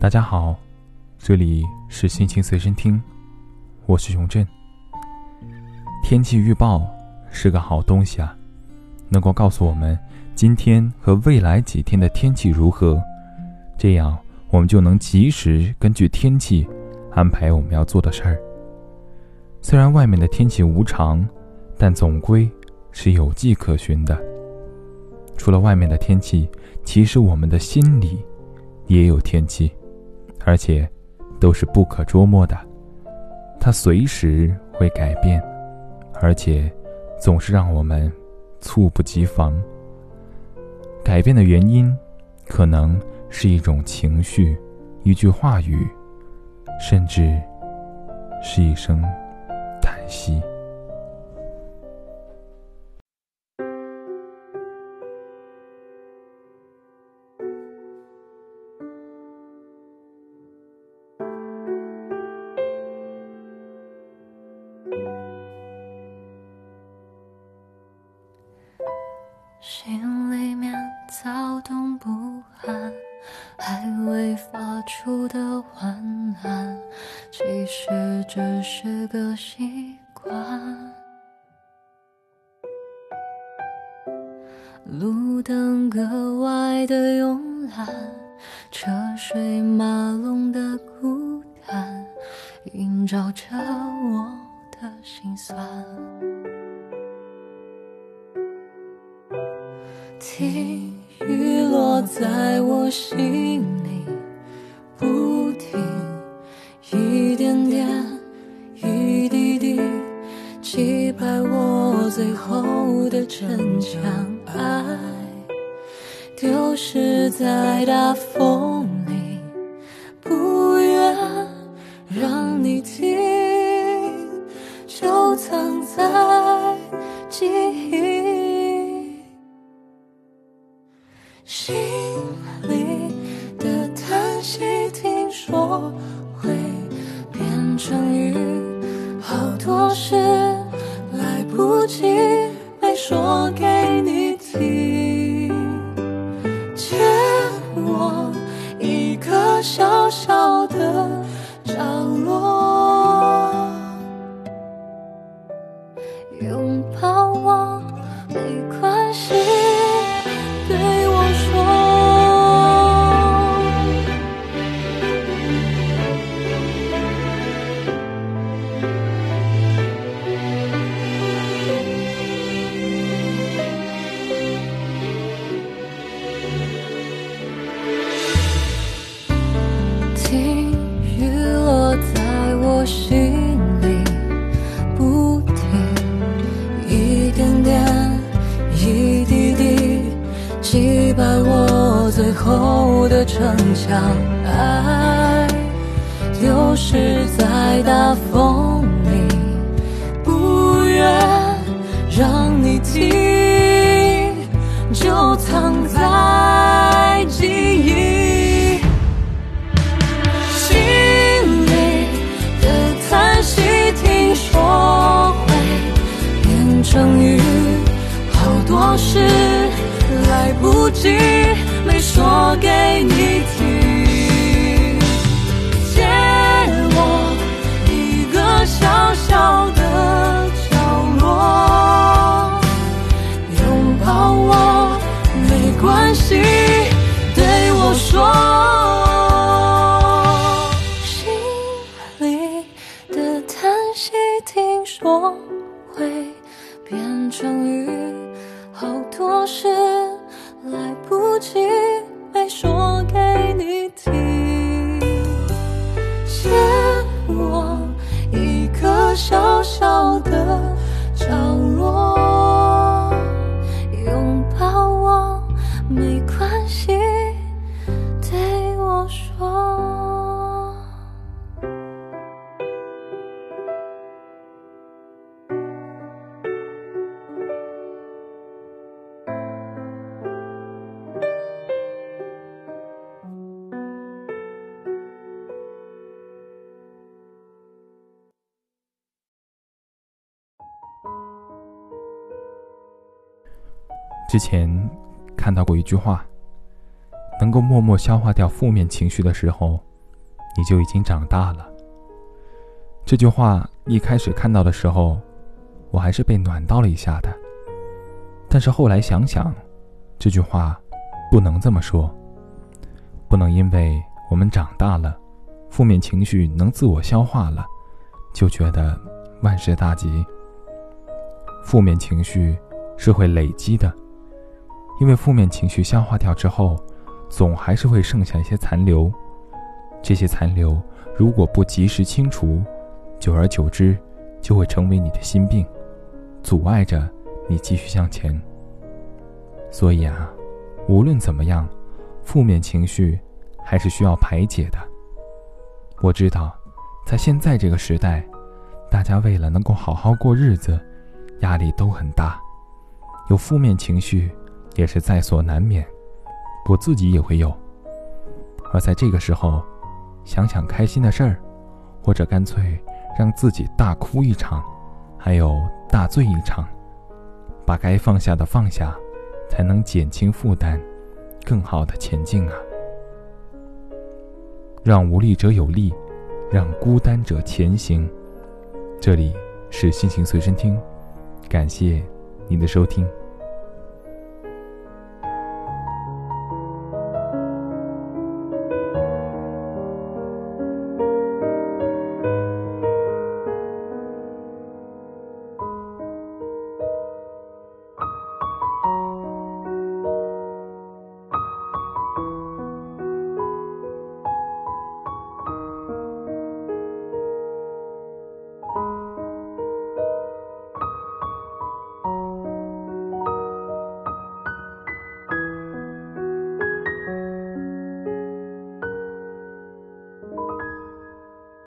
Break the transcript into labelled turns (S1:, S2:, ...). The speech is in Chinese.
S1: 大家好，这里是心情随身听，我是熊振。天气预报是个好东西啊，能够告诉我们今天和未来几天的天气如何，这样我们就能及时根据天气安排我们要做的事儿。虽然外面的天气无常，但总归是有迹可循的。除了外面的天气，其实我们的心里也有天气。而且，都是不可捉摸的，它随时会改变，而且总是让我们猝不及防。改变的原因，可能是一种情绪、一句话语，甚至是一声叹息。
S2: 路灯格外的慵懒，车水马龙的孤单，映照着我的心酸。听雨落在我心里，不停，一点点，一滴滴，击败我最后的逞强。爱丢失在大风里，不愿让你听，就藏在记忆。心里的叹息，听说小小最后的城墙。爱丢失在大风里，不愿让你听，就藏在记忆。心里的叹息，听说会变成雨。好多事来不及没说给你听，借我一个小小的角落，拥抱我没关系，对我说。心里的叹息，听说会变成雨。好多事来不及没说给你听，借我一个小小的
S1: 之前看到过一句话：能够默默消化掉负面情绪的时候，你就已经长大了。这句话一开始看到的时候，我还是被暖到了一下的。但是后来想想，这句话不能这么说，不能因为我们长大了，负面情绪能自我消化了，就觉得万事大吉。负面情绪是会累积的，因为负面情绪消化掉之后，总还是会剩下一些残留。这些残留如果不及时清除，久而久之，就会成为你的心病，阻碍着你继续向前。所以啊，无论怎么样，负面情绪还是需要排解的。我知道，在现在这个时代，大家为了能够好好过日子，压力都很大，有负面情绪也是在所难免。我自己也会有。而在这个时候，想想开心的事儿，或者干脆。让自己大哭一场，还有大醉一场，把该放下的放下，才能减轻负担，更好的前进啊！让无力者有力，让孤单者前行。这里是心情随身听，感谢您的收听。